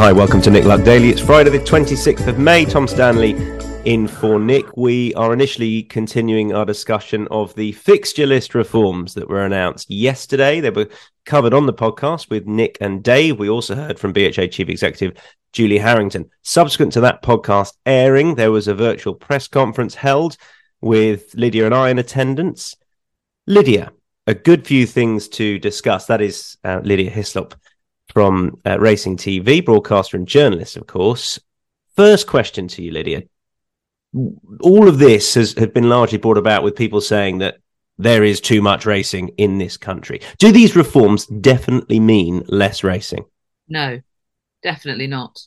Hi, welcome to Nick Luck Daily. It's Friday, the 26th of May. Tom Stanley in for Nick. We are initially continuing our discussion of the fixture list reforms that were announced yesterday. They were covered on the podcast with Nick and Dave. We also heard from BHA Chief Executive Julie Harrington. Subsequent to that podcast airing, there was a virtual press conference held with Lydia and I in attendance. Lydia, a good few things to discuss. That is uh, Lydia Hislop from uh, Racing TV, broadcaster and journalist, of course. First question to you, Lydia. All of this has, has been largely brought about with people saying that there is too much racing in this country. Do these reforms definitely mean less racing? No, definitely not.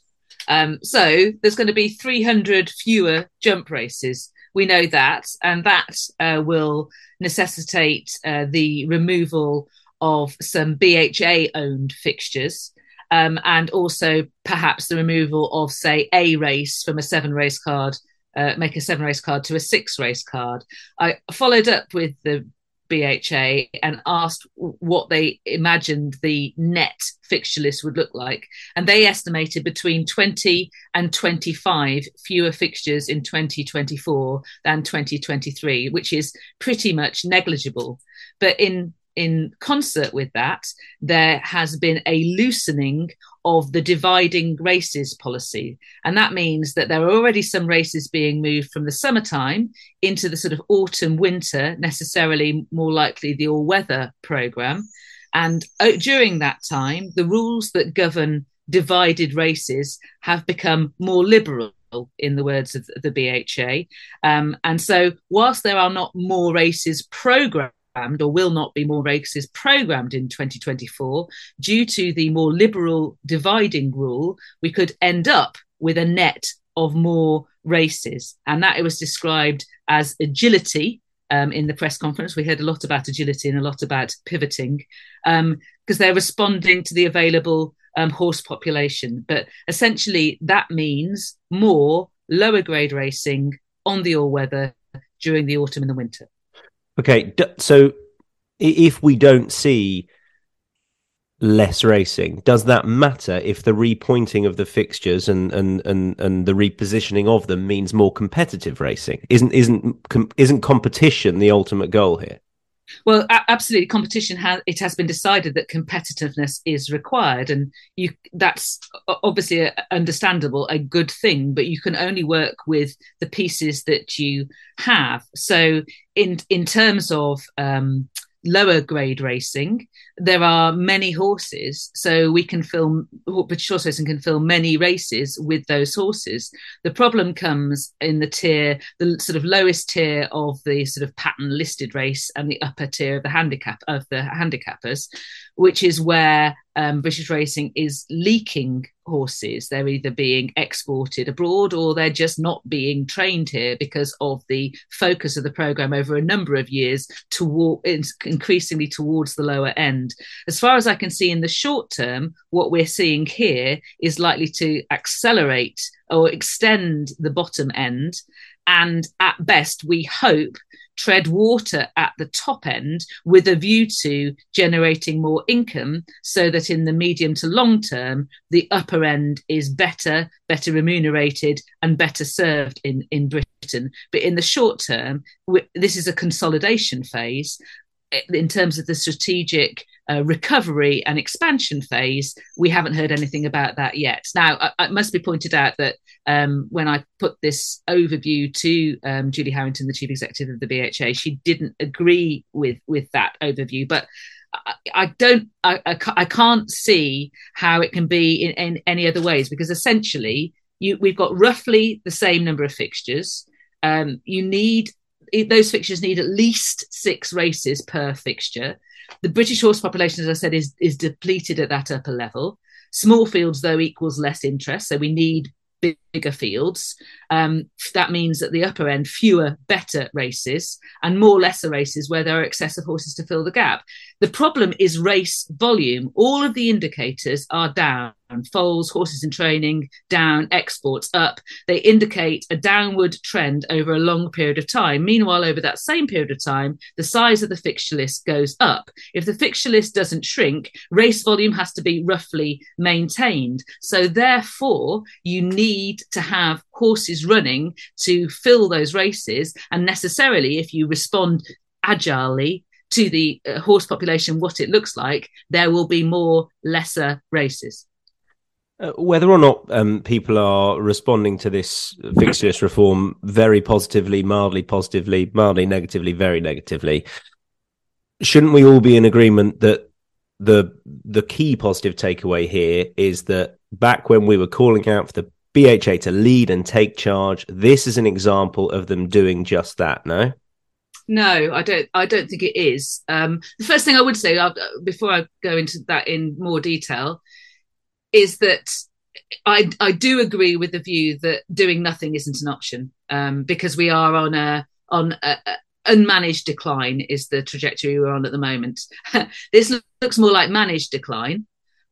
Um, so there's going to be 300 fewer jump races. We know that, and that uh, will necessitate uh, the removal of some BHA owned fixtures. Um, and also perhaps the removal of, say, a race from a seven race card, uh, make a seven race card to a six race card. I followed up with the BHA and asked what they imagined the net fixture list would look like. And they estimated between 20 and 25 fewer fixtures in 2024 than 2023, which is pretty much negligible. But in in concert with that, there has been a loosening of the dividing races policy. And that means that there are already some races being moved from the summertime into the sort of autumn winter, necessarily more likely the all weather programme. And uh, during that time, the rules that govern divided races have become more liberal in the words of the BHA. Um, and so, whilst there are not more races programmed, or will not be more races programmed in 2024 due to the more liberal dividing rule we could end up with a net of more races. And that it was described as agility um, in the press conference. We heard a lot about agility and a lot about pivoting because um, they're responding to the available um, horse population. But essentially that means more lower grade racing on the all weather during the autumn and the winter Okay, so if we don't see less racing, does that matter if the repointing of the fixtures and and and and the repositioning of them means more competitive racing? Isn't isn't isn't competition the ultimate goal here? Well, absolutely. Competition has it has been decided that competitiveness is required, and you that's obviously understandable, a good thing. But you can only work with the pieces that you have. So, in in terms of um, lower grade racing, there are many horses, so we can film British Horse Racing can film many races with those horses. The problem comes in the tier, the sort of lowest tier of the sort of pattern listed race, and the upper tier of the handicap of the handicappers, which is where um, British Racing is leaking horses. They're either being exported abroad or they're just not being trained here because of the focus of the program over a number of years toward increasingly towards the lower end. As far as I can see in the short term, what we're seeing here is likely to accelerate or extend the bottom end. And at best, we hope tread water at the top end with a view to generating more income so that in the medium to long term, the upper end is better, better remunerated, and better served in, in Britain. But in the short term, this is a consolidation phase in terms of the strategic uh, recovery and expansion phase, we haven't heard anything about that yet. Now, it must be pointed out that um, when I put this overview to um, Julie Harrington, the chief executive of the BHA, she didn't agree with with that overview, but. I, I don't, I, I, can't see how it can be in, in any other ways because essentially you, we've got roughly the same number of fixtures. Um, you need those fixtures need at least six races per fixture. The British horse population, as I said, is is depleted at that upper level. Small fields, though, equals less interest. So we need bigger fields. Um, that means at the upper end, fewer better races and more lesser races where there are excessive horses to fill the gap. The problem is race volume. All of the indicators are down foals, horses in training, down, exports up. They indicate a downward trend over a long period of time. Meanwhile, over that same period of time, the size of the fixture list goes up. If the fixture list doesn't shrink, race volume has to be roughly maintained. So, therefore, you need to have horses running to fill those races. And necessarily, if you respond agilely to the uh, horse population, what it looks like, there will be more lesser races. Uh, whether or not um, people are responding to this fixture list reform very positively, mildly positively, mildly negatively, very negatively, shouldn't we all be in agreement that the the key positive takeaway here is that back when we were calling out for the BHA to lead and take charge. This is an example of them doing just that. No. No, I don't. I don't think it is. Um, the first thing I would say uh, before I go into that in more detail is that I I do agree with the view that doing nothing isn't an option um, because we are on a on a, a unmanaged decline is the trajectory we're on at the moment. this looks more like managed decline,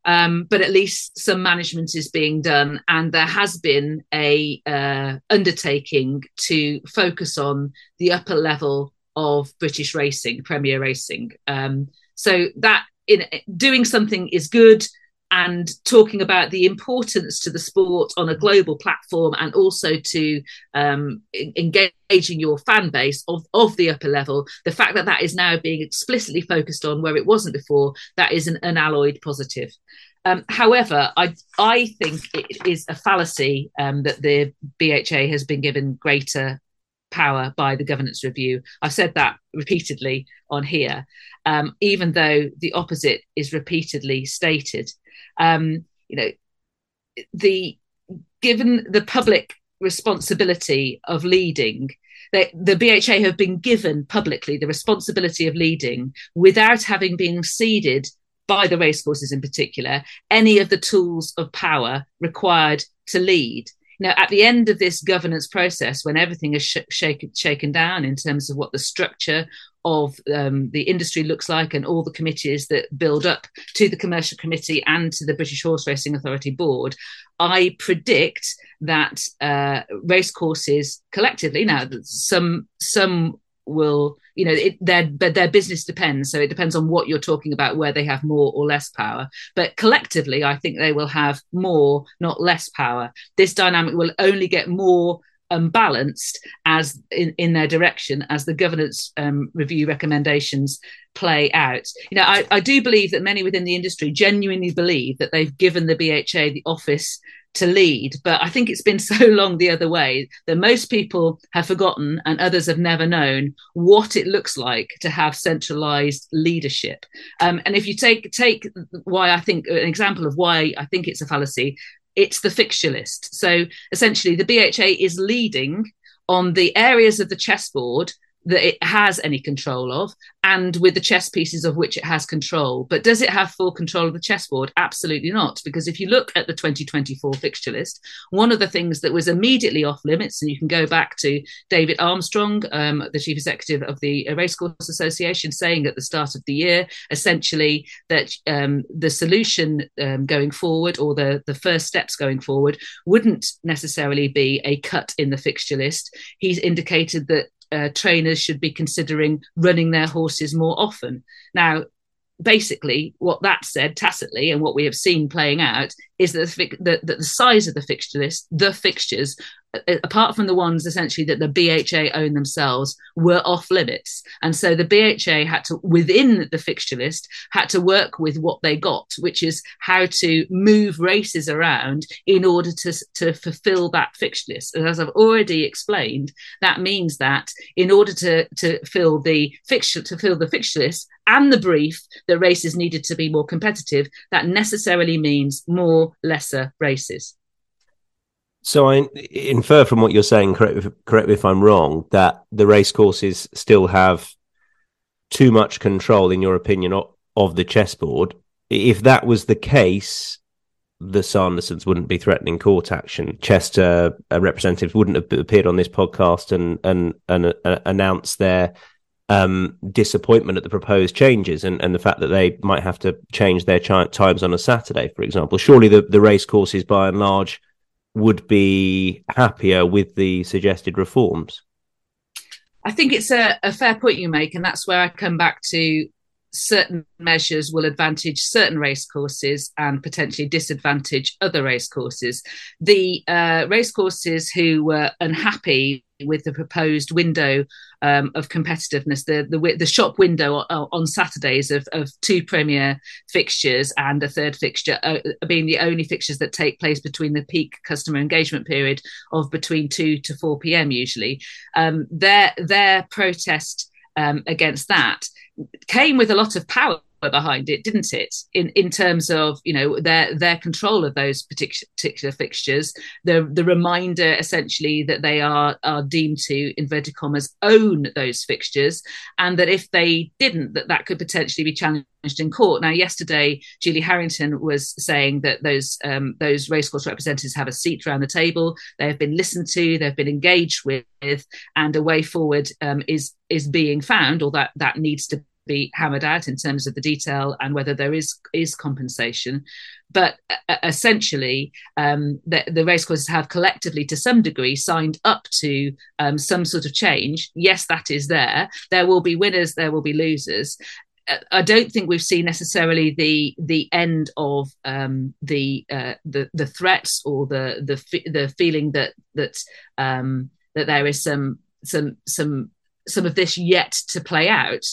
um, but at least some management is being done, and there has been a uh, undertaking to focus on the upper level of British racing, Premier Racing. Um, so that in doing something is good and talking about the importance to the sport on a global platform and also to um, engaging your fan base of, of the upper level. The fact that that is now being explicitly focused on where it wasn't before that is an unalloyed positive. Um, however, I I think it is a fallacy um, that the BHA has been given greater power by the governance review. I've said that repeatedly on here, um, even though the opposite is repeatedly stated um, you know, the given the public responsibility of leading, they, the BHA have been given publicly the responsibility of leading without having been ceded by the racecourses in particular any of the tools of power required to lead. Now, at the end of this governance process, when everything is sh- shaken, shaken down in terms of what the structure of um, the industry looks like and all the committees that build up to the commercial committee and to the British Horse Racing Authority board, I predict that uh, racecourses collectively now some some will you know it, their but their business depends. So it depends on what you're talking about where they have more or less power. But collectively i think they will have more not less power. This dynamic will only get more unbalanced as in, in their direction as the governance um, review recommendations play out. You know, I, I do believe that many within the industry genuinely believe that they've given the BHA the office to lead. But I think it's been so long the other way that most people have forgotten and others have never known what it looks like to have centralized leadership. Um, and if you take take why I think an example of why I think it's a fallacy, it's the fixture list. So essentially, the BHA is leading on the areas of the chessboard that it has any control of and with the chess pieces of which it has control. But does it have full control of the chessboard? Absolutely not. Because if you look at the 2024 fixture list, one of the things that was immediately off limits, and you can go back to David Armstrong, um, the chief executive of the Racecourse Association, saying at the start of the year, essentially that um, the solution um, going forward or the, the first steps going forward wouldn't necessarily be a cut in the fixture list. He's indicated that uh, trainers should be considering running their horses more often. Now, basically, what that said tacitly, and what we have seen playing out, is that the, that the size of the fixture list, the fixtures, apart from the ones essentially that the BHA own themselves, were off limits. And so the BHA had to, within the fixture list, had to work with what they got, which is how to move races around in order to, to fulfill that fixture list. And as I've already explained, that means that in order to, to fill the fixture to fill the fixture list and the brief that races needed to be more competitive, that necessarily means more lesser races. So I infer from what you're saying, correct, correct me if I'm wrong, that the racecourses still have too much control, in your opinion, of, of the chessboard. If that was the case, the Sandersons wouldn't be threatening court action. Chester uh, representatives wouldn't have appeared on this podcast and and and uh, announced their um, disappointment at the proposed changes and, and the fact that they might have to change their times on a Saturday, for example. Surely the, the race courses, by and large, would be happier with the suggested reforms. I think it's a, a fair point you make, and that's where I come back to certain measures will advantage certain race courses and potentially disadvantage other race courses. The uh, race courses who were unhappy with the proposed window um, of competitiveness, the, the the shop window on, Saturdays of, of two premier fixtures and a third fixture uh, being the only fixtures that take place between the peak customer engagement period of between two to four p.m. Usually, um, their their protest um, against that came with a lot of power behind it, didn't it? In in terms of you know their their control of those particular, fixtures, the the reminder essentially that they are are deemed to inverted commas own those fixtures, and that if they didn't, that that could potentially be challenged in court. Now, yesterday, Julie Harrington was saying that those um, those racecourse representatives have a seat around the table. They have been listened to. They've been engaged with, and a way forward um, is is being found, or that that needs to be hammered out in terms of the detail and whether there is is compensation. But uh, essentially, um, the, the racecourses have collectively, to some degree, signed up to um, some sort of change. Yes, that is there. There will be winners, there will be losers. Uh, I don't think we've seen necessarily the the end of um, the, uh, the the threats or the the the feeling that that um, that there is some some some some of this yet to play out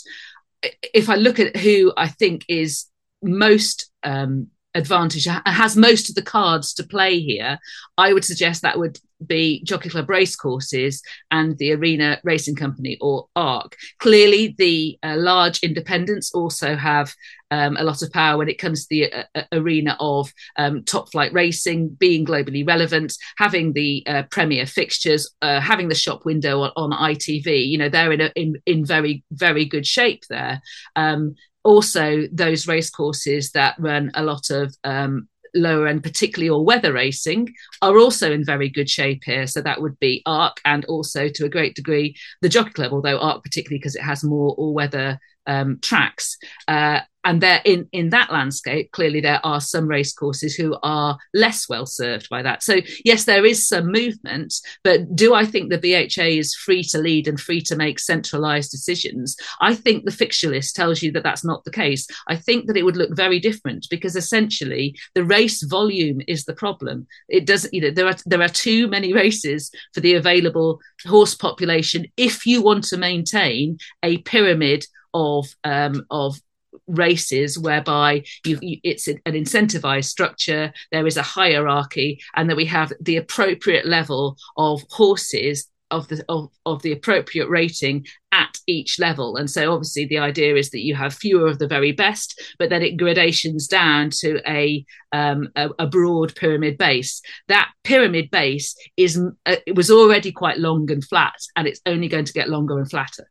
if I look at who I think is most um, advantage, has most of the cards to play here, I would suggest that would be Jockey Club race courses and the Arena Racing Company or ARC. Clearly, the uh, large independents also have um, a lot of power when it comes to the uh, uh, arena of um, top flight racing, being globally relevant, having the uh, premier fixtures, uh, having the shop window on, on ITV. You know, they're in, a, in in very very good shape there. Um, also, those race courses that run a lot of um, lower end, particularly all weather racing, are also in very good shape here. So that would be ARC and also to a great degree the Jockey Club, although ARC particularly because it has more all weather um, tracks. Uh, and there in in that landscape clearly there are some race courses who are less well served by that. So yes there is some movement but do i think the bha is free to lead and free to make centralized decisions? I think the fixture list tells you that that's not the case. I think that it would look very different because essentially the race volume is the problem. It doesn't you know there are there are too many races for the available horse population if you want to maintain a pyramid of um, of races whereby you, you, it's an incentivized structure there is a hierarchy and that we have the appropriate level of horses of the of, of the appropriate rating at each level. And so obviously the idea is that you have fewer of the very best but then it gradations down to a um, a, a, broad pyramid base. That pyramid base is uh, it was already quite long and flat and it's only going to get longer and flatter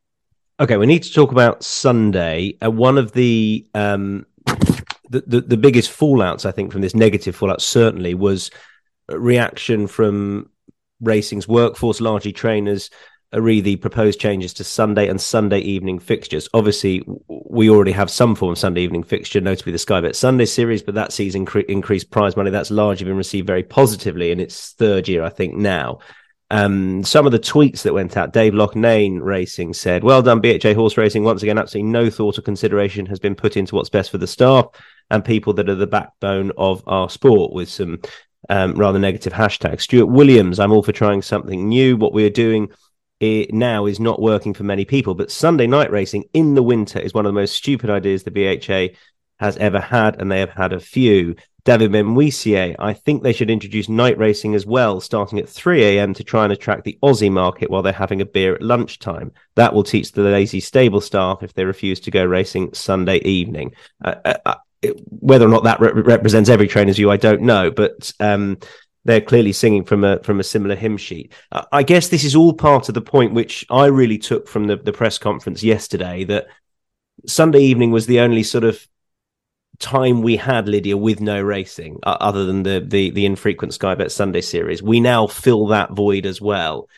Okay, we need to talk about Sunday. Uh, one of the, um, the, the the biggest fallouts, I think, from this negative fallout certainly was reaction from racing's workforce, largely trainers, re the proposed changes to Sunday and Sunday evening fixtures. Obviously, we already have some form of Sunday evening fixture, notably the Sky Bet Sunday series, but that sees incre- increased prize money. That's largely been received very positively in its third year, I think, now. Um, some of the tweets that went out, Dave Loughnane Racing said, Well done, BHA Horse Racing. Once again, absolutely no thought or consideration has been put into what's best for the staff and people that are the backbone of our sport with some um, rather negative hashtags. Stuart Williams, I'm all for trying something new. What we're doing now is not working for many people, but Sunday night racing in the winter is one of the most stupid ideas the BHA has ever had, and they have had a few. David Menuisier, I think they should introduce night racing as well, starting at 3 a.m. to try and attract the Aussie market while they're having a beer at lunchtime. That will teach the lazy stable staff if they refuse to go racing Sunday evening. Uh, uh, uh whether or not that re- represents every trainer's view, I don't know, but um, they're clearly singing from a from a similar hymn sheet. Uh, I guess this is all part of the point which I really took from the, the press conference yesterday that Sunday evening was the only sort of time we had Lydia with no racing, uh, other than the the the infrequent Sky Bet Sunday series, we now fill that void as well.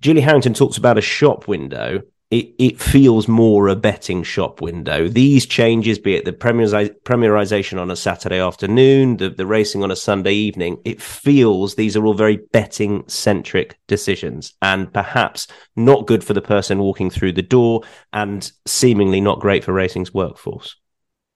Julie Harrington talks about a shop window it, it feels more a betting shop window. These changes, be it the premierization on a Saturday afternoon, the, the racing on a Sunday evening, it feels these are all very betting centric decisions and perhaps not good for the person walking through the door and seemingly not great for racing's workforce.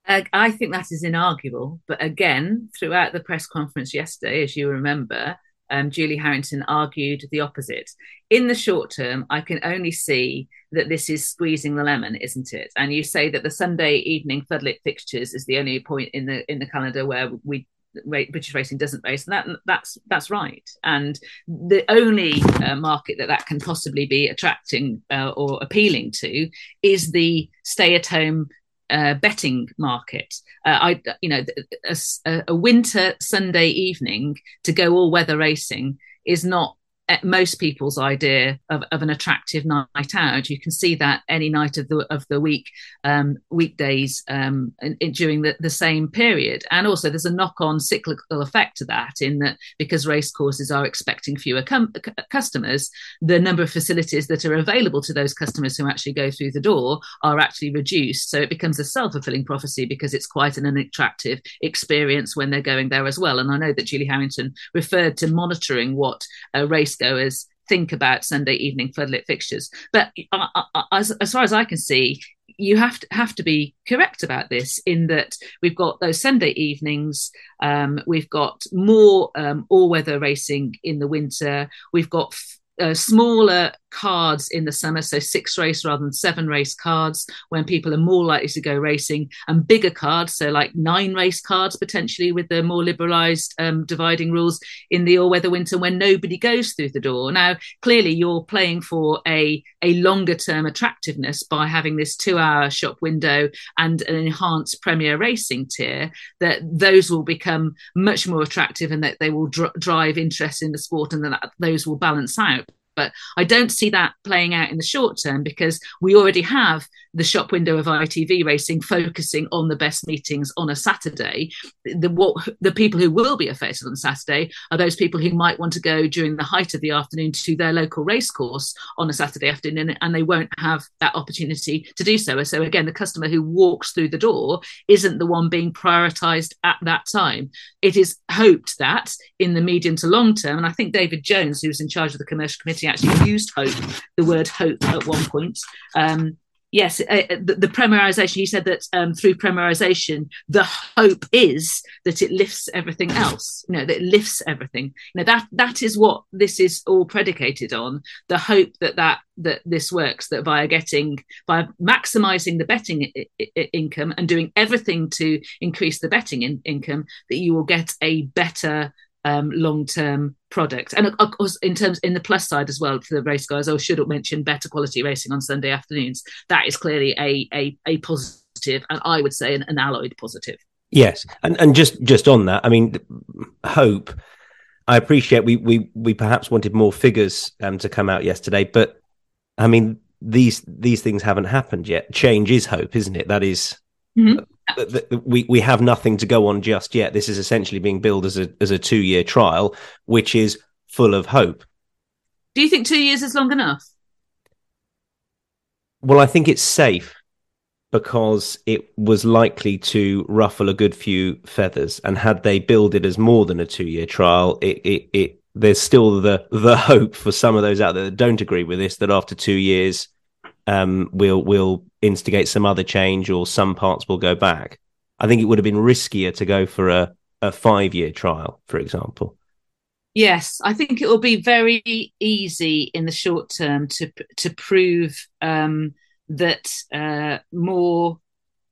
I think that is inarguable. But again, throughout the press conference yesterday, as you remember, um, Julie Harrington argued the opposite. In the short term, I can only see that this is squeezing the lemon, isn't it? And you say that the Sunday evening floodlit fixtures is the only point in the in the calendar where we British racing doesn't race, and that that's that's right. And the only uh, market that that can possibly be attracting uh, or appealing to is the stay-at-home uh, betting market. Uh, I, you know, a, a, winter Sunday evening to go all weather racing is not most people's idea of, of, an attractive night out. You can see that any night of the of the week, um, weekdays um, in, in, during the, the same period. And also, there's a knock-on cyclical effect to that in that because racecourses are expecting fewer com- customers, the number of facilities that are available to those customers who actually go through the door are actually reduced. So it becomes a self-fulfilling prophecy because it's quite an unattractive experience when they're going there as well. And I know that Julie Harrington referred to monitoring what a race goers think about Sunday evening floodlit fixtures. But uh, uh, uh, as, as far as I can see, you have to have to be correct about this in that we've got those Sunday evenings, um, we've got more um, all weather racing in the winter, we've got f- uh, smaller cards in the summer, so six race rather than seven race cards, when people are more likely to go racing, and bigger cards, so like nine race cards potentially with the more liberalised um, dividing rules in the all weather winter when nobody goes through the door. Now, clearly, you're playing for a a longer term attractiveness by having this two hour shop window and an enhanced Premier Racing tier. That those will become much more attractive and that they will dr- drive interest in the sport, and that those will balance out. But I don't see that playing out in the short term because we already have the shop window of ITV racing focusing on the best meetings on a Saturday. The what the people who will be affected on Saturday are those people who might want to go during the height of the afternoon to their local racecourse on a Saturday afternoon, and they won't have that opportunity to do so. So again, the customer who walks through the door isn't the one being prioritised at that time. It is hoped that in the medium to long term, and I think David Jones, who's in charge of the commercial committee, actually used hope, the word hope at one point. Um, yes, uh, uh, the, the premierization. You said that um, through premierization, the hope is that it lifts everything else. You know, that it lifts everything. You know that that is what this is all predicated on. The hope that that that this works. That by getting by maximizing the betting I- I- income and doing everything to increase the betting in- income, that you will get a better um, long term product. And of course, in terms in the plus side as well for the race guys, I should have mentioned better quality racing on Sunday afternoons. That is clearly a a, a positive, and I would say an, an alloyed positive. Yes, and and just just on that, I mean, hope. I appreciate we we we perhaps wanted more figures um, to come out yesterday, but I mean these these things haven't happened yet. Change is hope, isn't it? That is, mm-hmm we we have nothing to go on just yet. This is essentially being billed as a as a two year trial, which is full of hope. Do you think two years is long enough? Well, I think it's safe because it was likely to ruffle a good few feathers, and had they billed it as more than a two year trial, it it, it there's still the the hope for some of those out there that don't agree with this that after two years um, we'll we'll instigate some other change or some parts will go back. I think it would have been riskier to go for a, a five year trial, for example. Yes, I think it will be very easy in the short term to to prove um, that uh, more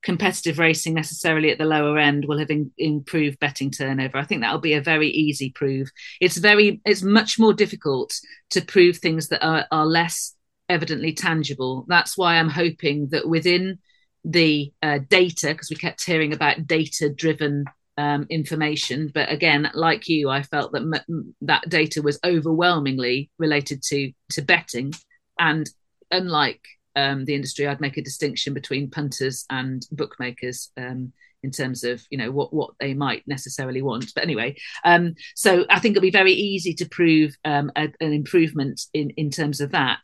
competitive racing necessarily at the lower end will have in, improved betting turnover. I think that'll be a very easy prove. It's very it's much more difficult to prove things that are, are less evidently tangible. That's why I'm hoping that within the uh, data, because we kept hearing about data driven um, information, but again, like you, I felt that m- that data was overwhelmingly related to to betting, and unlike um, the industry, I'd make a distinction between punters and bookmakers. Um, in terms of you know what what they might necessarily want but anyway um, so i think it'll be very easy to prove um, a, an improvement in in terms of that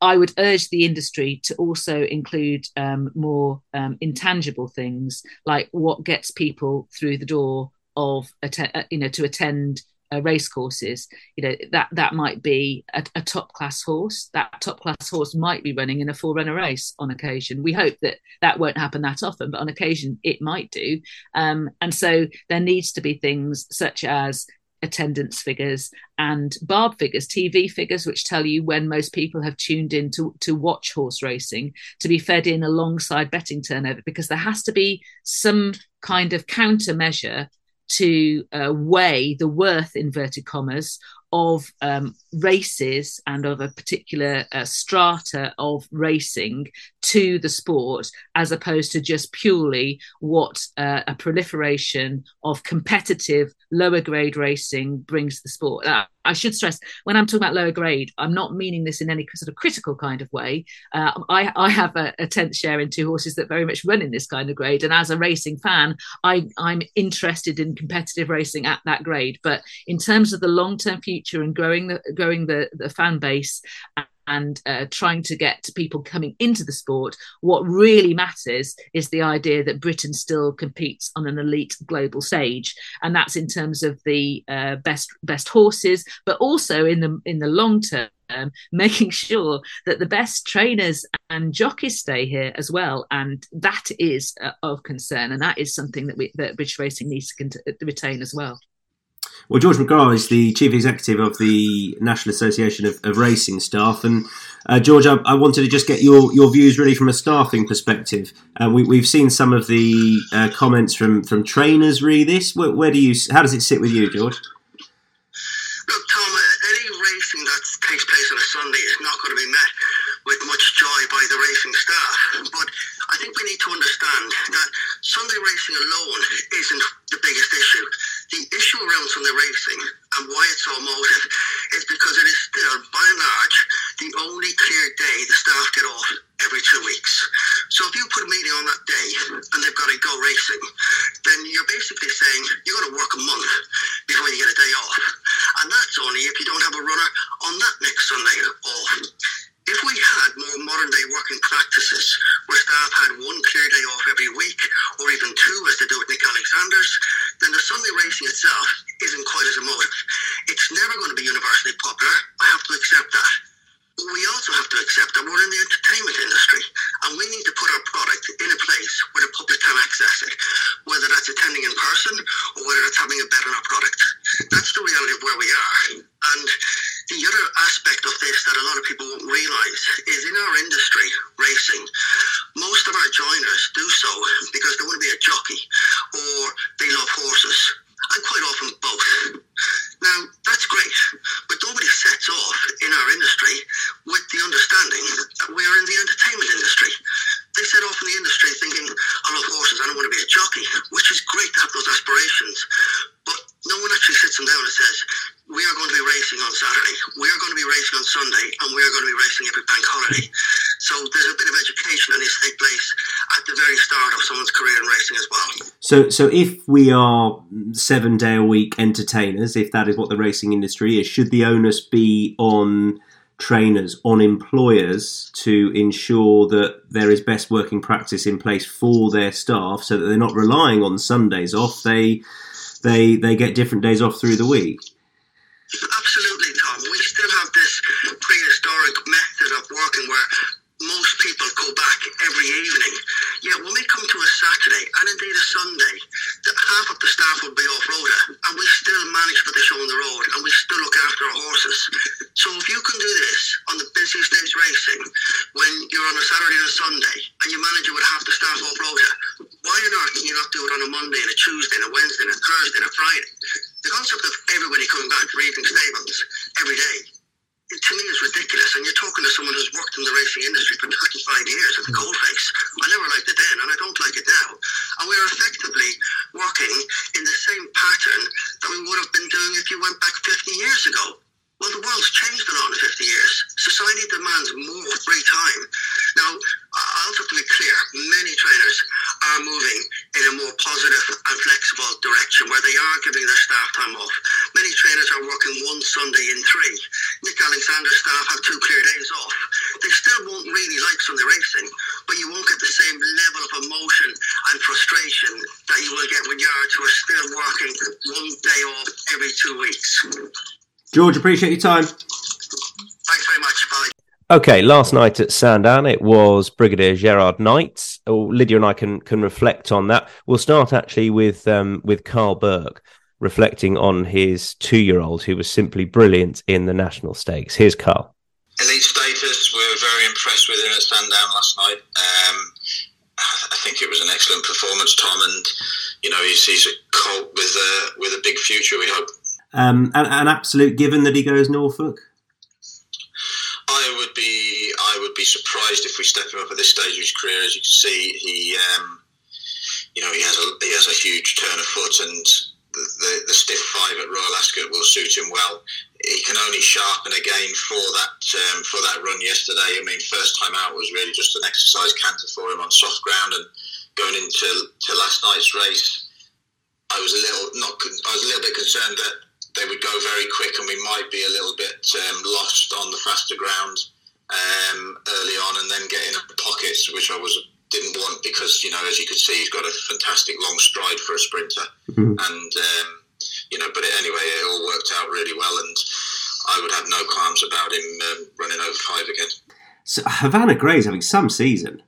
I would urge the industry to also include um, more um, intangible things like what gets people through the door of uh, you know to attend uh, race courses. You know that that might be a, a top class horse. That top class horse might be running in a forerunner race on occasion. We hope that that won't happen that often, but on occasion it might do. Um, and so there needs to be things such as attendance figures and barb figures, TV figures, which tell you when most people have tuned in to, to watch horse racing, to be fed in alongside betting turnover, because there has to be some kind of countermeasure to uh, weigh the worth, inverted commas, of um, races and of a particular uh, strata of racing to the sport, as opposed to just purely what uh, a proliferation of competitive lower grade racing brings to the sport. Uh, I should stress when I'm talking about lower grade, I'm not meaning this in any sort of critical kind of way. Uh, I, I, have a, a, tenth share in two horses that very much run in this kind of grade, and as a racing fan, I, I'm interested in competitive racing at that grade. But in terms of the long term future and growing the growing the, the fan base and uh, trying to get people coming into the sport, what really matters is the idea that Britain still competes on an elite global stage, and that's in terms of the uh, best best horses, but also in the in the long term. Um, making sure that the best trainers and jockeys stay here as well, and that is uh, of concern, and that is something that we that British racing needs to cont- retain as well. Well, George McGrath is the chief executive of the National Association of, of Racing Staff, and uh, George, I, I, wanted to just get your, your views really from a staffing perspective. Uh, we, have seen some of the uh, comments from, from trainers. Really, this where, where, do you? How does it sit with you, George? Look, Tom, any racing that takes place on a Sunday is not going to be met with much joy by the racing staff. But I think we need to understand that Sunday racing alone isn't the biggest issue. The issue around Sunday racing and why it's so emotive is because it is still, by and large, the only clear day the staff get off every two weeks. So if you put a meeting on that day and they've got to go racing, then you're basically saying you're going to work a month before you get a day off. And that's only if you don't have a runner on that next Sunday off. If we had more modern day working practices where staff had one clear day off every week, or even two as they do at Nick Alexander's, then the Sunday racing itself isn't quite as emotive. It's never going to be universally popular. I have to accept that. But we also have to accept that we're in the entertainment industry and we need to put our product in a place where the public can access it, whether that's attending in person or whether that's So, so if we are seven day a week entertainers, if that is what the racing industry is, should the onus be on trainers, on employers to ensure that there is best working practice in place for their staff, so that they're not relying on Sundays off? They they they get different days off through the week. Sunday, the, half of the staff will be off rota and we still manage for the show on the road and we still look after our horses. So if you can do this on the busiest days racing, when you're on a Saturday and a Sunday and you manage it with half the staff off rota, why on earth can you not do it on a Monday and a Tuesday and a Wednesday and a Thursday and a Friday? The concept of everybody coming back for evening stables every day it, to me is ridiculous. And you're talking to someone who's worked in the racing industry for 35 years at the mm. George, appreciate your time. Thanks very much. Bye. Okay, last night at Sandown, it was Brigadier Gerard Night. Oh, Lydia and I can can reflect on that. We'll start actually with um, with Karl Burke reflecting on his two year old who was simply brilliant in the national stakes. Here's Karl. Elite status. We were very impressed with him at Sandown last night. Um, I think it was an excellent performance, Tom, and you know he's, he's a colt with a with a big future. We hope. Um, an, an absolute given that he goes Norfolk. I would be I would be surprised if we step him up at this stage of his career. As you can see, he um, you know he has a he has a huge turn of foot and the, the, the, stiff five at Royal Ascot will suit him well. He can only sharpen again for that um, for that run yesterday. I mean, first time out was really just an exercise canter for him on soft ground, and going into to last night's race, I was a little not I was a little bit concerned that they would go very quick and we might be a little bit um, lost on the faster ground um, early on, and then get in the pockets, which I was didn't want because you know as you could see he's got a fantastic long stride for a sprinter. Mm-hmm. and um, you know but it, anyway it all worked out really well and I would have no qualms about him um, running over five again. So Havana Grey's having some season.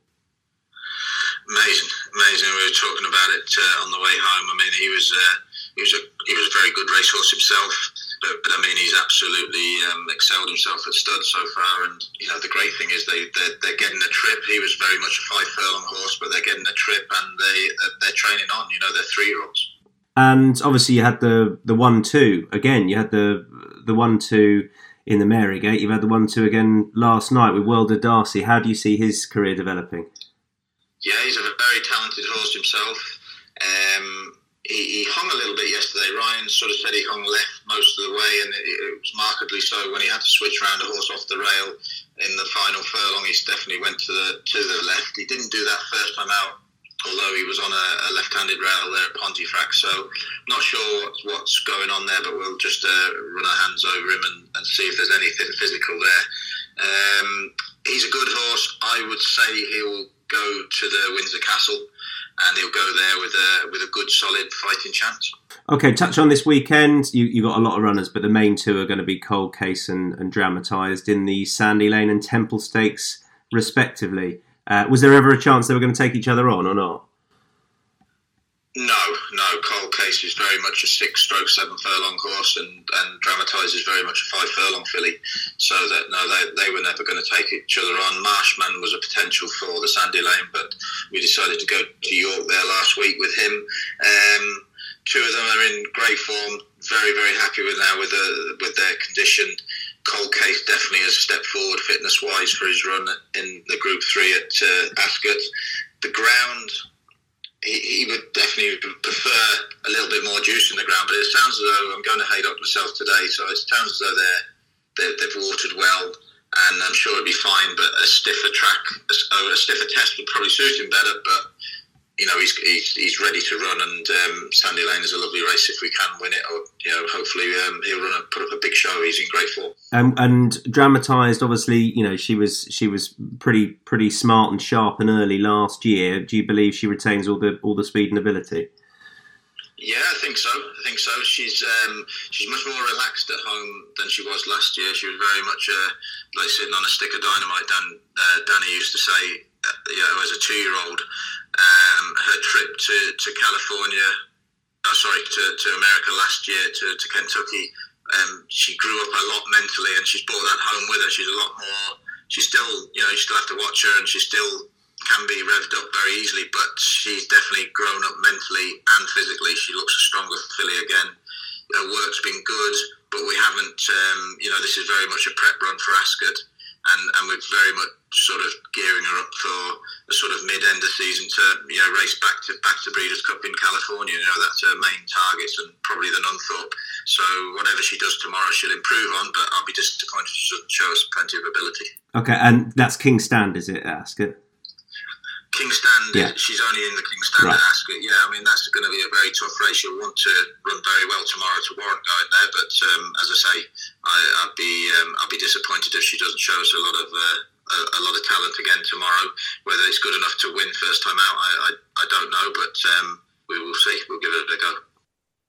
Amazing amazing. We were talking about it uh, on the way home. I mean he was uh, he was a he was a very good racehorse himself but, but, I mean, he's absolutely um, excelled himself at stud so far. And you know, the great thing is they they're, they're, getting a trip. He was very much a five furlong horse, but they're getting a trip, and they they're training on. You know, they're three year olds. And obviously, you had the the one two again. You had the the one two in the Marygate. You've had the one two again last night with World of Darcy. How do you see his career developing? Yeah, he's a very talented horse himself. Um, he, he, hung a little bit yesterday. Ryan sort of said he hung left most of the way, and it, it, was markedly so when he had to switch around a horse off the rail in the final furlong. He definitely went to the to the left. He didn't do that first time out, although he was on a, a left-handed rail there at Pontefract. So not sure what's, what's going on there, but we'll just uh, run our hands over him and, and, see if there's anything physical there. Um, he's a good horse. I would say he'll go to the Windsor Castle and he'll go there with a with a good solid fighting chance. Okay, touch on this weekend. You you got a lot of runners, but the main two are going to be Cold Case and, and Dramatised in the Sandy Lane and Temple Stakes, respectively. Uh, was there ever a chance they were going to take each other on or not? No, no. Cold Case is very much a six stroke, seven furlong horse, and, and Dramatise is very much a five furlong filly. So that no, they, they were never going to take each other on. Marshman was a potential for the Sandy Lane, but we decided to go to York there last week with him. Um, two of them are in great form. Very, very happy with now with the, with their condition. Cold Case definitely has a step forward fitness wise for his run in the Group Three at uh, Ascot. The ground he, he, would definitely prefer a little bit more juice in the ground. But it sounds as though I'm going to hate Haydock myself today, so it sounds as though they're, they're they've watered well, and I'm sure it'll be fine. But a stiffer track, a, a stiffer test would probably suit him better. But you know, he's, he's, he's ready to run, and um, Sandy Lane is a lovely race if we can win it, or you know, hopefully um, he'll run and put up a big show. He's in great form. Um, and dramatised, obviously, you know, she was she was pretty pretty smart and sharp and early last year. Do you believe she retains all the all the speed and ability? Yeah, I think so. I think so. She's um, she's much more relaxed at home than she was last year. She was very much uh, like sitting on a stick of dynamite. Dan uh, Danny used to say, uh, you know, as a two year old um, her trip to, to California, oh, sorry, to, to America last year, to, to Kentucky, um, she grew up a lot mentally and she's brought that home with her. She's a lot more, she's still, you know, you still have to watch her and she still can be revved up very easily, but she's definitely grown up mentally and physically. She looks a stronger filly again. Her work's been good, but we haven't, um, you know, this is very much a prep run for Ascot and, and we're very much sort of gearing her up for a sort of mid end of season to you know race back to back to Breeders' Cup in California. You know that's her main target and probably the Nunthorpe. So whatever she does tomorrow, she'll improve on. But I'll be disappointed if she doesn't show us plenty of ability. Okay, and that's King Stand, is it, Ascot? King yeah. she's only in the King Stand right. Ascot. Yeah, I mean that's going to be a very tough race. You'll want to run very well tomorrow to warrant going there. But um, as I say, I, would be um, I'd be disappointed if she doesn't show us a lot of uh, a, a, lot of talent again tomorrow. Whether it's good enough to win first time out, I I, I don't know, but um, we will see. We'll give it a go.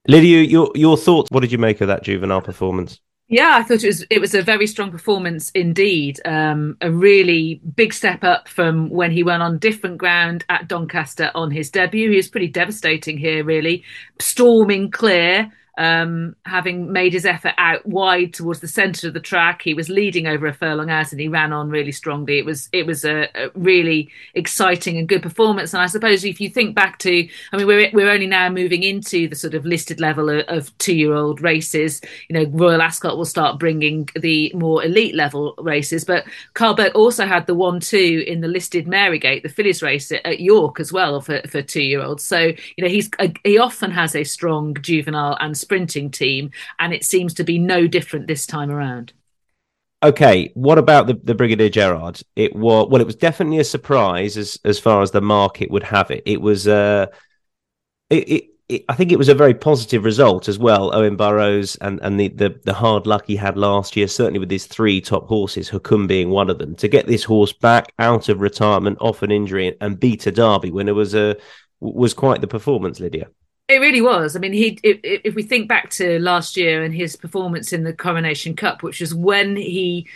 Lydia, your your thoughts? What did you make of that juvenile performance? Yeah, I thought it was it was a very strong performance indeed. Um, a really big step up from when he went on different ground at Doncaster on his debut. He was pretty devastating here, really storming clear um, having made his effort out wide towards the centre of the track. He was leading over a furlong out and he ran on really strongly. It was it was a, a, really exciting and good performance. And I suppose if you think back to, I mean, we're we're only now moving into the sort of listed level of, of two year old races. You know, Royal Ascot will start bringing the more elite level races, but Karl Burke also had the one two in the listed Marygate, the fillies race at, at York as well for for two year olds. So you know, he's a, he often has a strong juvenile and sprinting team, and it seems to be no different this time around. Okay, what about the, the Brigadier Gerard? It was well, it was definitely a surprise as as far as the market would have it. It was uh it, I think it was a very positive result as well. Owen Burrows and and the, the the hard luck he had last year, certainly with his three top horses, Hukum being one of them, to get this horse back out of retirement, off an injury, and beat a Derby when it was a was quite the performance, Lydia. It really was. I mean, he. If, if, we think back to last year and his performance in the Coronation Cup, which was when he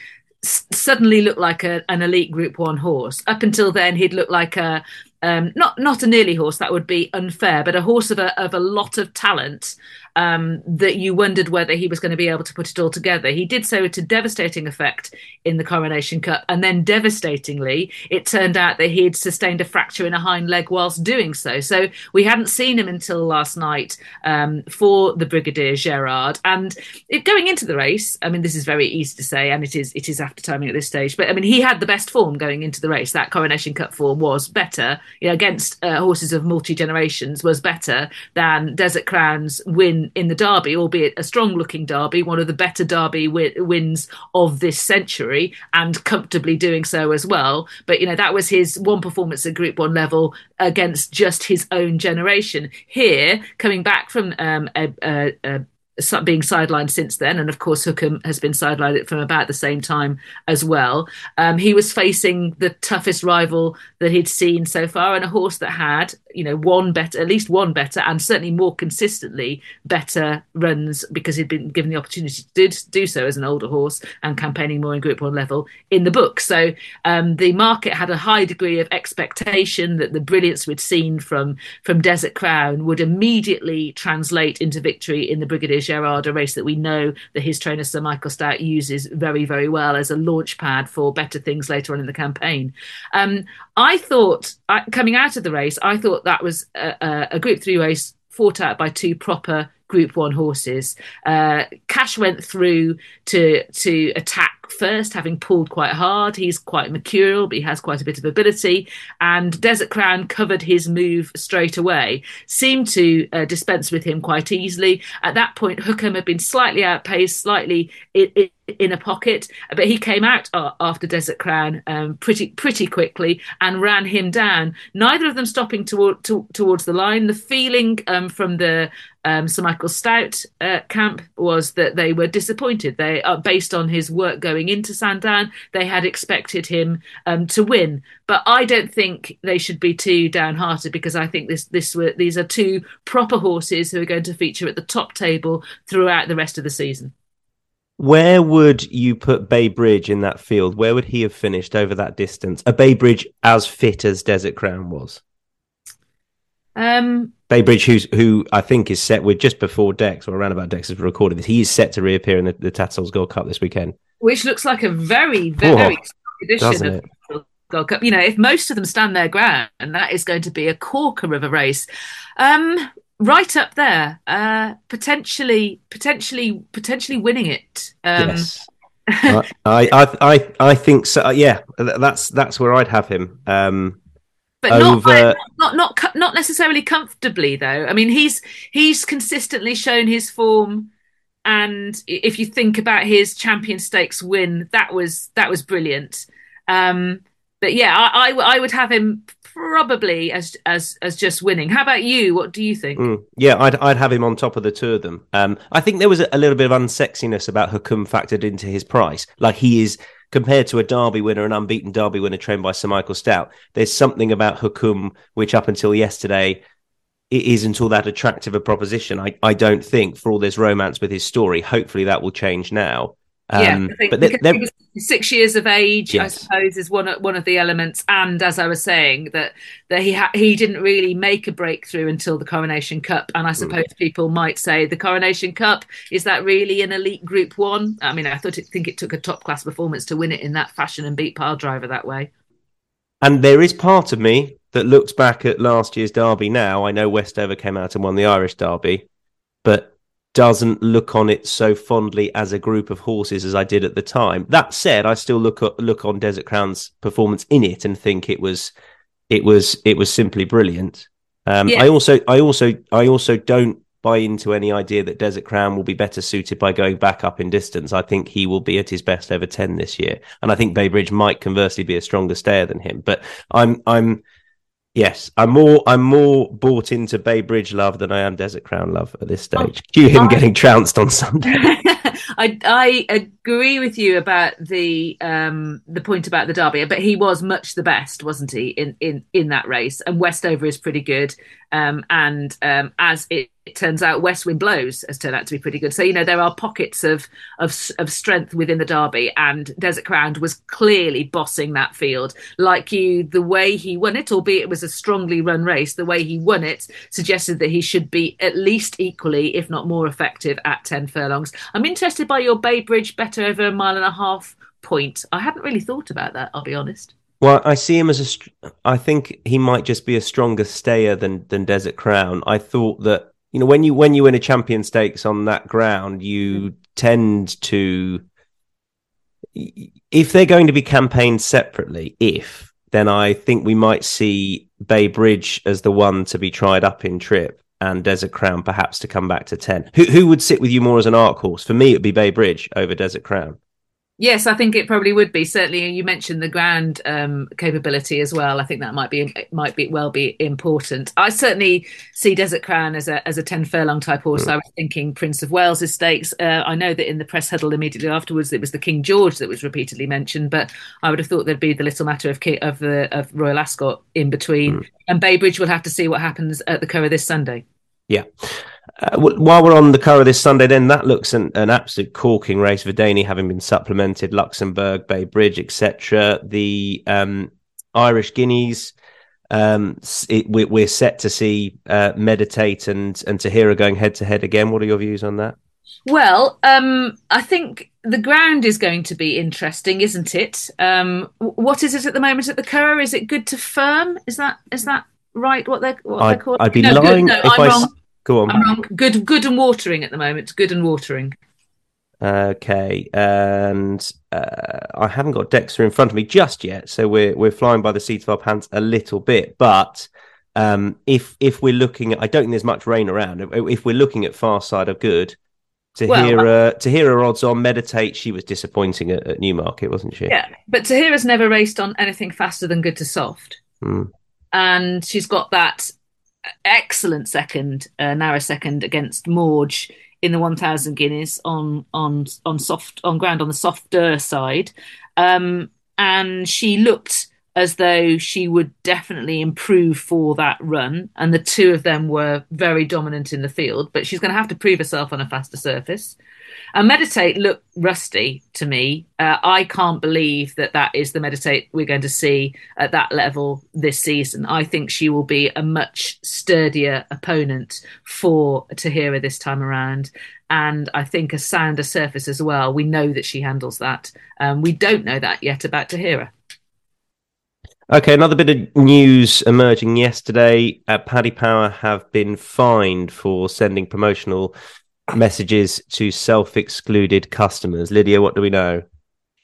s- suddenly looked like a, an elite Group One horse. Up until then, he'd looked like a um, not not a nearly horse. That would be unfair, but a horse of a of a lot of talent um, that you wondered whether he was going to be able to put it all together. He did so to devastating effect in the Coronation Cup, and then devastatingly, it turned out that he'd sustained a fracture in a hind leg whilst doing so. So we hadn't seen him until last night um, for the Brigadier Gerard. And it, going into the race, I mean, this is very easy to say, and it is it is after timing at this stage. But I mean, he had the best form going into the race. That Coronation Cup form was better you know, against uh, horses of multi generations was better than Desert Crown's win in the Derby, albeit a strong looking Derby, one of the better Derby wi- wins of this century, and comfortably doing so as well. But, you know, that was his one performance at Group One level against just his own generation. Here, coming back from um, a, a, a being sidelined since then, and of course Hukum has been sidelined from about the same time as well. Um, he was facing the toughest rival that he'd seen so far, and a horse that had, you know, one better, at least one better, and certainly more consistently better runs because he'd been given the opportunity to do, so as an older horse and campaigning more in Group One level in the book. So um, the market had a high degree of expectation that the brilliance we'd seen from from Desert Crown would immediately translate into victory in the Brigadier Gerard, a race that we know that his trainer Sir Michael Stoute uses very, very well as a launch pad for better things later on in the campaign. Um, I thought, coming out of the race, I thought that was a, a Group Three race fought out by two proper Group One horses. Uh, Cash went through to to attack first, having pulled quite hard. He's quite mercurial, but he has quite a bit of ability. And Desert Crown covered his move straight away, seemed to uh, dispense with him quite easily. At that point, Hukum had been slightly outpaced, slightly in a pocket, but he came out after Desert Crown um, pretty pretty quickly and ran him down. Neither of them stopping to, towards the line. The feeling um, from the um, Sir Michael Stoute uh, camp was that they were disappointed. They, uh, based on his work going into Sandown, they had expected him um, to win. But I don't think they should be too downhearted because I think this this were these are two proper horses who are going to feature at the top table throughout the rest of the season. Where would you put Bay Bridge in that field? Where would he have finished over that distance? A Bay Bridge as fit as Desert Crown was. Um, Bay Bridge, who's who I think is set with just before Dex or around about Dex as recorded this. He is set to reappear in the, the Tattersalls Gold Cup this weekend, which looks like a very very oh, edition of the Gold Cup. You know, if most of them stand their ground, and that is going to be a corker of a race. Um, right up there, uh, potentially, potentially, potentially winning it. Um, yes. I, I, I, I think so. Yeah, that's that's where I'd have him. Um, but over... not, not not not necessarily comfortably though. I mean, he's he's consistently shown his form, and if you think about his Champion Stakes win, that was that was brilliant. Um, but yeah, I, I, I would have him probably as as as just winning. How about you? What do you think? Mm, yeah, I'd I'd have him on top of the two of them. Um, I think there was a, little bit of unsexiness about Hukum factored into his price. Like he is compared to a Derby winner, an unbeaten Derby winner trained by Sir Michael Stoute. There's something about Hukum which up until yesterday it isn't all that attractive a proposition. I, I don't think for all this romance with his story. Hopefully that will change now. Um, yeah, but they're, they're... six years of age, yes. I suppose, is one of, one of the elements. And as I was saying, that that he ha- he didn't really make a breakthrough until the Coronation Cup. And I hmm. suppose mm. people might say the Coronation Cup is that really an elite Group One? I mean, I thought it, think it took a top class performance to win it in that fashion and beat Piledriver that way. And there is part of me that looks back at last year's derby. Now I know Westover came out and won the Irish Derby, but doesn't look on it so fondly as a group of horses as I did at the time. That said, I still look at, look on Desert Crown's performance in it and think it was it was it was simply brilliant. Um, yeah. I also I also I also don't buy into any idea that Desert Crown will be better suited by going back up in distance. I think he will be at his best over ten this year, and I think Bay Bridge might conversely be a stronger stayer than him. But I'm I'm Yes, I'm more I'm more bought into Bay Bridge love than I am Desert Crown love at this stage. Cue him I, getting trounced on Sunday. I I agree with you about the um the point about the derby, but he was much the best, wasn't he, in in in that race? And Westover is pretty good. Um, and um, as it, it, turns out, West Wind Blows has turned out to be pretty good. So you know there are pockets of of of strength within the Derby, and Desert Crown was clearly bossing that field. Like you, the way he won it, albeit it was a strongly run race, the way he won it suggested that he should be at least equally, if not more effective, at ten furlongs. I'm interested by your Bay Bridge better over a mile and a half point. I hadn't really thought about that. I'll be honest. Well, I see him as a. I think he might just be a stronger stayer than than Desert Crown. I thought that you know when you when you win a champion stakes on that ground, you hmm. tend to. If they're going to be campaigned separately, if then I think we might see Bay Bridge as the one to be tried up in trip and Desert Crown perhaps to come back to 10. Who, who would sit with you more as an arc horse? For me, it'd be Bay Bridge over Desert Crown. Yes, I think it probably would be. Certainly, you mentioned the ground um, capability as well. I think that might be might be well be important. I certainly see Desert Crown as a as a ten furlong type horse. Mm. I was thinking Prince of Wales' stakes. Uh, I know that in the press huddle immediately afterwards, it was the King George that was repeatedly mentioned, but I would have thought there'd be the little matter of of the of Royal Ascot in between. Mm. And Baybridge will have to see what happens at the Curragh this Sunday. Yeah. Uh, while we're on the Curragh this Sunday, then that looks an, an absolute corking race. Vadeni having been supplemented, Luxembourg, Bay Bridge, etc. The um, Irish Guineas. Um, it, we, are set to see uh, Meditate and and Tahiyra going head to head again. What are your views on that? Well, um, I think the ground is going to be interesting, isn't it? Um, what is it at the moment at the Curragh? Is it good to firm? Is that is that right? What they're what I'd, they're called? I'd be no, lying no, if I'm I. Wrong. Go on. Good, good and watering at the moment. Good and watering. Okay, and uh, I haven't got Dexter in front of me just yet, so we're we're flying by the seat of our pants a little bit. But um, if if we're looking at, I don't think there's much rain around. If we're looking at far side of good, to well, hear uh, to hear her odds on meditate, she was disappointing at, at, Newmarket, wasn't she? Yeah, but Tahiyra's never raced on anything faster than good to soft, mm. and she's got that excellent second, uh, narrow second against Mawj in the 1000 guineas on on on soft on ground on the softer side. Um, and she looked as though she would definitely improve for that run and the two of them were very dominant in the field but she's going to have to prove herself on a faster surface and meditate look rusty to me. Uh, I can't believe that that is the meditate we're going to see at that level this season. I think she will be a much sturdier opponent for Tahiyra this time around. And I think a sounder surface as well. We know that she handles that. Um, we don't know that yet about Tahiyra. Okay, another bit of news emerging yesterday. Uh, Paddy Power have been fined for sending promotional messages to self-excluded customers. Lydia, what do we know?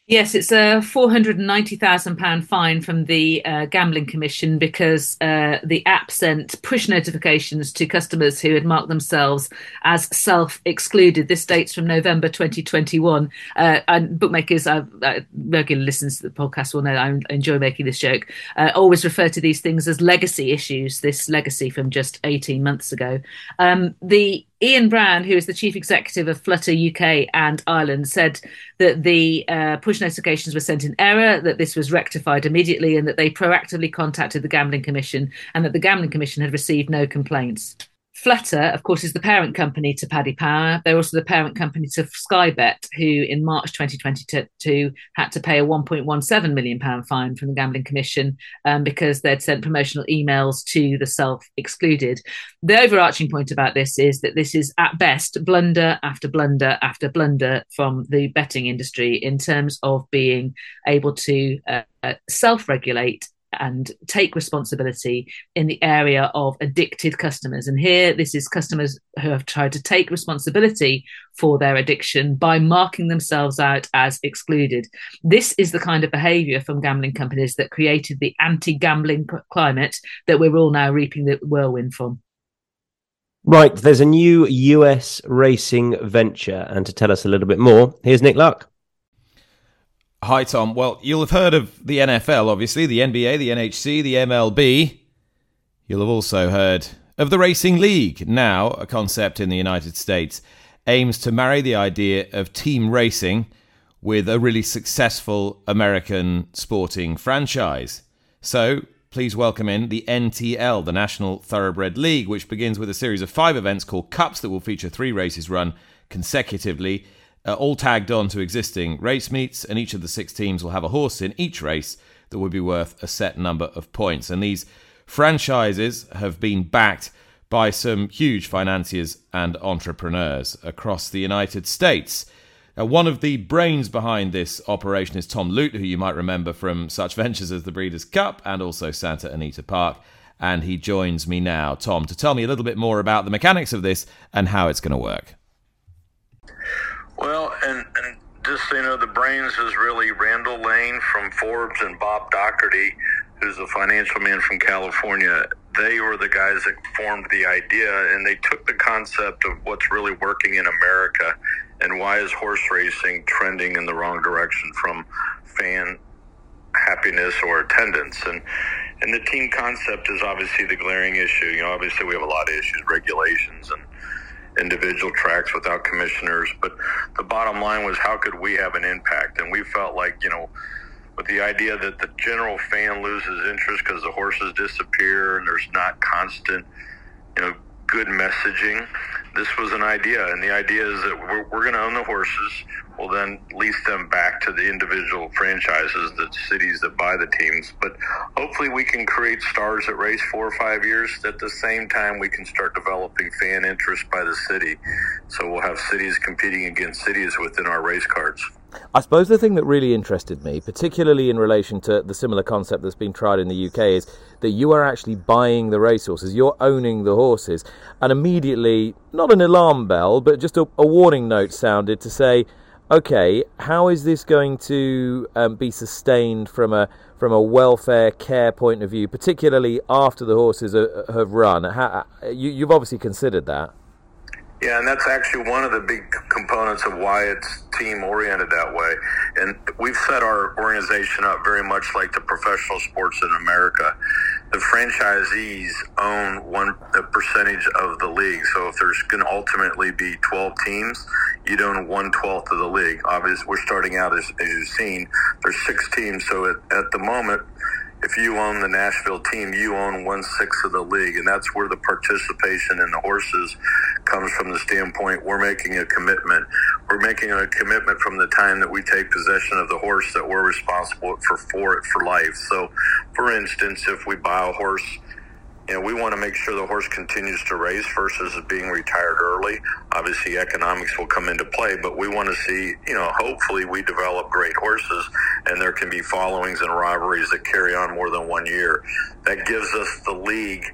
Yes, it's a £490,000 fine from the uh, Gambling Commission because uh, the app sent push notifications to customers who had marked themselves as self excluded. This dates from November 2021. Uh, and bookmakers, uh, regular listeners to the podcast will know I enjoy making this joke, uh, always refer to these things as legacy issues, this legacy from just 18 months ago. Um, the Ian Brown, who is the chief executive of Flutter UK and Ireland, said that the uh, push notifications were sent in error, that this was rectified immediately, and that they proactively contacted the Gambling Commission, and that the Gambling Commission had received no complaints. Flutter, of course, is the parent company to Paddy Power. They're also the parent company to Sky Bet, who in March 2022 had to pay a 1.17 million pound fine from the Gambling Commission um, because they'd sent promotional emails to the self-excluded. The overarching point about this is that this is at best blunder after blunder after blunder from the betting industry in terms of being able to uh, uh self-regulate and take responsibility in the area of addicted customers. And here, this is customers who have tried to take responsibility for their addiction by marking themselves out as excluded. This is the kind of behavior from gambling companies that created the anti gambling climate that we're all now reaping the whirlwind from. Right, there's a new US racing venture, and to tell us a little bit more, here's Nick Luck. Hi, Tom. Well, you'll have heard of the NFL, obviously, the NBA, the NHC, the MLB. You'll have also heard of the Racing League, now a concept in the United States, aims to marry the idea of team racing with a really successful American sporting franchise. So, please welcome in the NTL, the National Thoroughbred League, which begins with a series of five events called Cups that will feature three races run consecutively uh, all tagged on to existing race meets, and each of the six teams will have a horse in each race that would be worth a set number of points. And these franchises have been backed by some huge financiers and entrepreneurs across the United States. Now, one of the brains behind this operation is Tom Ludt, who you might remember from such ventures as the Breeders' Cup and also Santa Anita Park. And he joins me now, Tom, to tell me a little bit more about the mechanics of this and how it's going to work. Well, and, and just so you know, the brains is really Randall Lane from Forbes and Bob Doherty, who's a financial man from California. They were the guys that formed the idea, and they took the concept of what's really working in America and why is horse racing trending in the wrong direction from fan happiness or attendance and and the team concept is obviously the glaring issue you know obviously we have a lot of issues regulations and individual tracks without commissioners. But the bottom line was how could we have an impact? And we felt like, you know, with the idea that the general fan loses interest because the horses disappear and there's not constant, you know, good messaging. This was an idea, and the idea is that we're, we're going to own the horses. We'll then lease them back to the individual franchises, the cities that buy the teams. But hopefully, we can create stars that race four or five years. At the same time, we can start developing fan interest by the city. So we'll have cities competing against cities within our race cards. I suppose the thing that really interested me, particularly in relation to the similar concept that's been tried in the UK, is that you are actually buying the racehorses, you're owning the horses, and immediately, not an alarm bell, but just a, a warning note sounded to say, okay, how is this going to um, be sustained from a from a welfare care point of view, particularly after the horses are, have run? How, you, you've obviously considered that. Yeah, and that's actually one of the big components of why it's team oriented that way. And we've set our organization up very much like the professional sports in America. The franchisees own one percentage of the league. So if there's going to ultimately be 12 teams, you'd own one twelfth of the league. Obviously, we're starting out as, as you've seen. There's six teams, so at, at the moment if you own the Nashville team, you own one sixth of the league, and that's where the participation in the horses comes from. The standpoint we're making a commitment. We're making a commitment from the time that we take possession of the horse that we're responsible for for it for life. So, for instance, if we buy a horse you know, we want to make sure the horse continues to race versus being retired early. Obviously, economics will come into play, but we want to see, you know, hopefully we develop great horses and there can be followings and rivalries that carry on more than one year. That gives us the league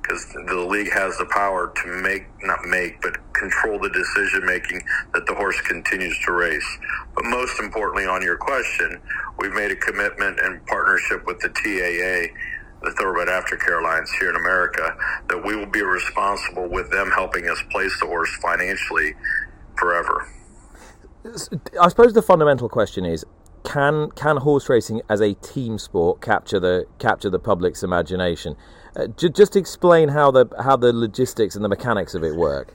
because the league has the power to make, not make, but control the decision making that the horse continues to race. But most importantly, on your question, we've made a commitment and partnership with the TAA the Thoroughbred Aftercare Alliance here in America, that we will be responsible with them helping us place the horse financially forever. I suppose the fundamental question is can can horse racing as a team sport capture the capture the public's imagination? Uh, j- just explain how the how the logistics and the mechanics of it work.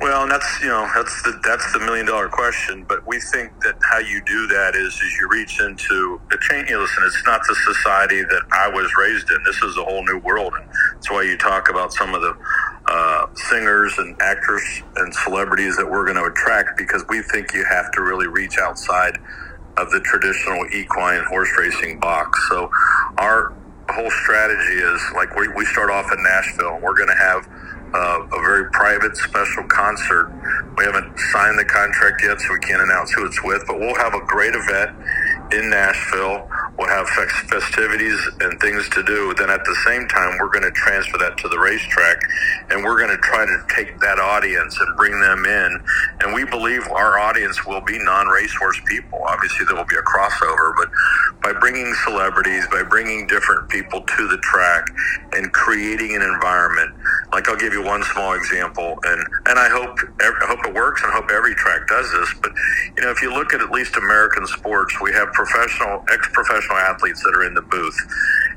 Well, and that's you know that's the that's the million dollar question. But we think that how you do that is is you reach into the change. You listen, it's not the society that I was raised in. This is a whole new world, and that's why you talk about some of the uh, singers and actors and celebrities that we're going to attract because we think you have to really reach outside of the traditional equine horse racing box. So our whole strategy is like we, we start off in Nashville and we're going to have uh, a very private special concert. We haven't signed the contract yet, so we can't announce who it's with, but we'll have a great event in Nashville. We'll have festivities and things to do. Then at the same time, we're going to transfer that to the racetrack and we're going to try to take that audience and bring them in. And we believe our audience will be non racehorse people. Obviously, there will be a crossover, but by bringing celebrities, by bringing different people to the track and creating an environment, like I'll give you one small example, and, and I hope I hope it works and I hope every track does this. But you know, if you look at at least American sports, we have professional, ex-professional athletes that are in the booth,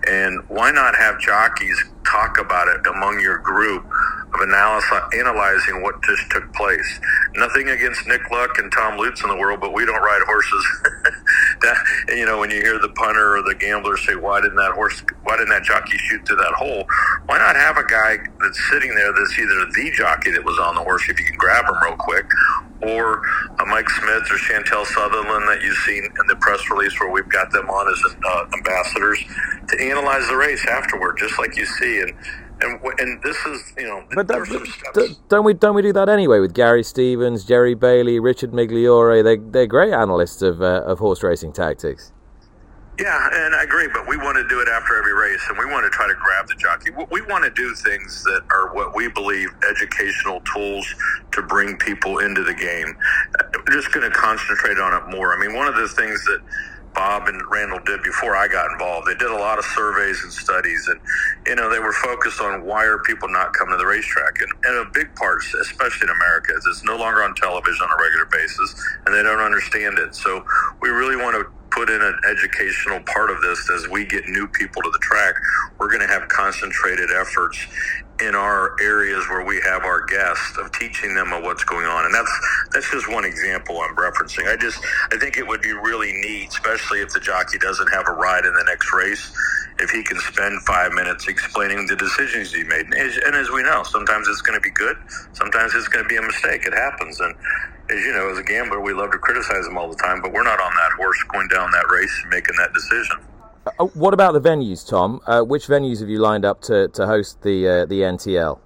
and why not have jockeys talk about it among your group of analysis, analyzing what just took place. Nothing against Nick Luck and Tom Ludt in the world, but we don't ride horses. that, you know, when you hear the punter or the gambler say, "Why didn't that horse? Why didn't that jockey shoot through that hole?" Why not have a guy that's sitting there that's either the jockey that was on the horse, if you can grab him real quick, or a Mike Smith or Chantal Sutherland that you've seen in the press release where we've got them on as uh, ambassadors to analyze the race afterward, just like you see. And and and this is you know, but that, don't we don't we do that anyway with Gary Stevens, Jerry Bailey, Richard Migliore? They they're great analysts of uh, of horse racing tactics. Yeah, and I agree, but we want to do it after every race, and we want to try to grab the jockey. We want to do things that are what we believe educational tools to bring people into the game. I'm just going to concentrate on it more. I mean, one of the things that Bob and Randall did before I got involved. They did a lot of surveys and studies, and you know they were focused on why are people not coming to the racetrack, and, and a big part, especially in America, is it's no longer on television on a regular basis, and they don't understand it. So we really want to put in an educational part of this as we get new people to the track. We're going to have concentrated efforts in our areas where we have our guests of teaching them of what's going on. And that's that's just one example i'm referencing. I just i think it would be really neat especially if the jockey doesn't have a ride in the next race if he can spend five minutes explaining the decisions he made. And as, and as we know sometimes it's going to be good sometimes it's going to be a mistake. It happens. And as you know as a gambler we love to criticize them all the time but we're not on that horse going down that race making that decision uh, what about the venues, Tom? Uh, which venues have you lined up to, to host the uh, the NTL?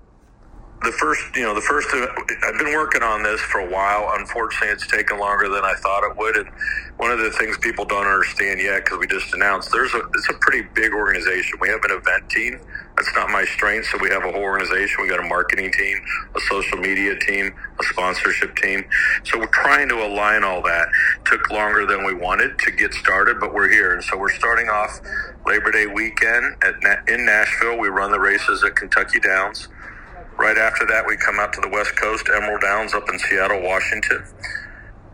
The first, you know, the first. I've been working on this for a while. Unfortunately, it's taken longer than I thought it would. And one of the things people don't understand yet, because we just announced, there's a it's a pretty big organization. We have an event team that's not my strength. So we have a whole organization. We got a marketing team, a social media team, a sponsorship team. So we're trying to align all that. Took longer than we wanted to get started, but we're here. And so we're starting off Labor Day weekend at in Nashville. We run the races at Kentucky Downs. Right after that, we come out to the West Coast, Emerald Downs up in Seattle, Washington.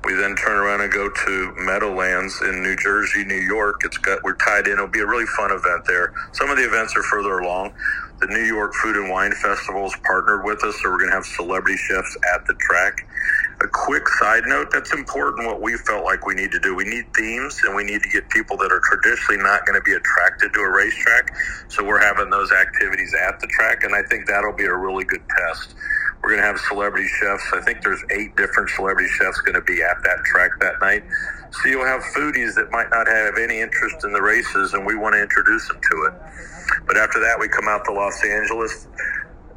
We then turn around and go to Meadowlands in New Jersey, New York. It's got we're tied in. It'll be a really fun event there. Some of the events are further along. The New York Food and Wine Festival is partnered with us, so we're going to have celebrity chefs at the track. A quick side note that's important what we felt like we need to do. We need themes and we need to get people that are traditionally not going to be attracted to a racetrack. So we're having those activities at the track, and I think that'll be a really good test. We're going to have celebrity chefs. I think there's eight different celebrity chefs going to be at that track that night. So you'll have foodies that might not have any interest in the races, and we want to introduce them to it. But after that, we come out to Los Angeles.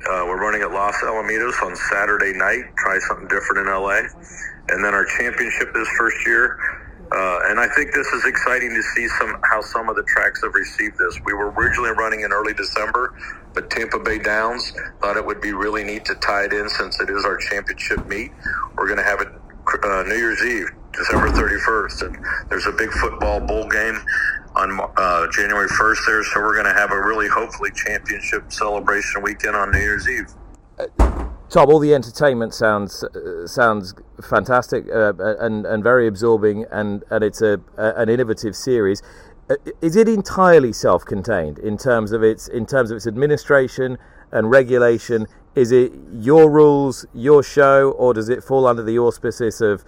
Uh, we're running at Los Alamitos on Saturday night. Try something different in LA. And then our championship this first year uh, and I think this is exciting to see some how some of the tracks have received this. We were originally running in early December, but Tampa Bay Downs thought it would be really neat to tie it in since it is our championship meet. We're going to have it uh, New Year's Eve, December 31st, and there's a big football bowl game on uh, January 1st there, so we're going to have a really hopefully championship celebration weekend on New Year's Eve. Uh, Tom, all the entertainment sounds uh, sounds fantastic uh, and and very absorbing, and, and it's a, a an innovative series. Uh, is it entirely self-contained in terms of its in terms of its administration and regulation? Is it your rules, your show, or does it fall under the auspices of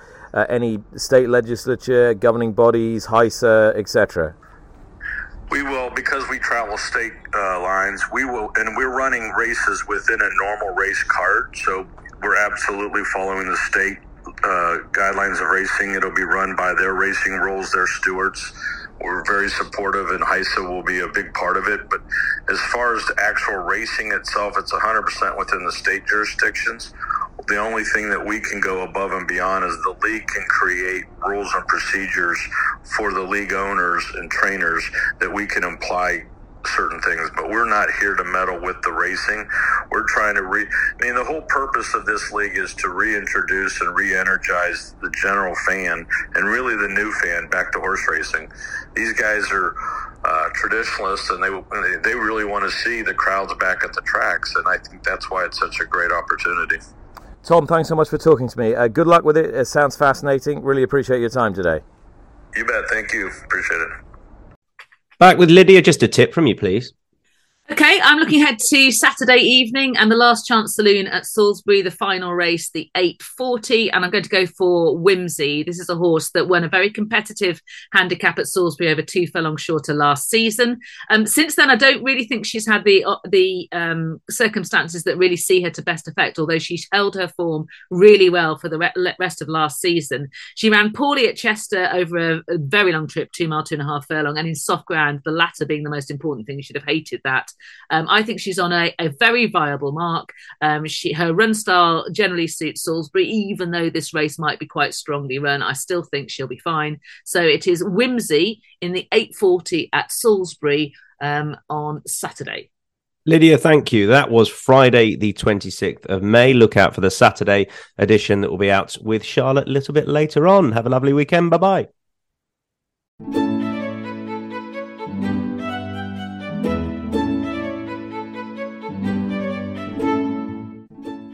any state legislature, governing bodies, HISA, etc.? We will, because we travel state uh, lines, we will, and we're running races within a normal race card. So we're absolutely following the state uh, guidelines of racing. It'll be run by their racing rules, their stewards. We're very supportive, and HISA will be a big part of it. But as far as the actual racing itself, it's 100% within the state jurisdictions. The only thing that we can go above and beyond is the league can create rules and procedures for the league owners and trainers that we can apply certain things, but we're not here to meddle with the racing. We're trying to re. I mean, the whole purpose of this league is to reintroduce and re-energize the general fan and really the new fan back to horse racing. These guys are uh, traditionalists, and they they really want to see the crowds back at the tracks, and I think that's why it's such a great opportunity. Tom, thanks so much for talking to me. Uh, good luck with it. It sounds fascinating. Really appreciate your time today. You bet. Thank you. Appreciate it. Back with Lydia. Just a tip from you, please. Okay, I'm looking ahead to Saturday evening and the last chance saloon at Salisbury, the final race, the 840. And I'm going to go for Whimsy. This is a horse that won a very competitive handicap at Salisbury over two furlong shorter last season. Um, since then, I don't really think she's had the uh, the um, circumstances that really see her to best effect, although she's held her form really well for the re- rest of last season. She ran poorly at Chester over a, a very long trip, two mile, two and a half furlong, and in soft ground, the latter being the most important thing. Should have hated that. Um, I think she's on a, a very viable mark. Um, she, her run style generally suits Salisbury, even though this race might be quite strongly run. I still think she'll be fine. So it is Whimsy in the 840 at Salisbury um, on Saturday. Lydia, thank you. That was Friday, the 26th of May. Look out for the Saturday edition that will be out with Charlotte a little bit later on. Have a lovely weekend. Bye bye.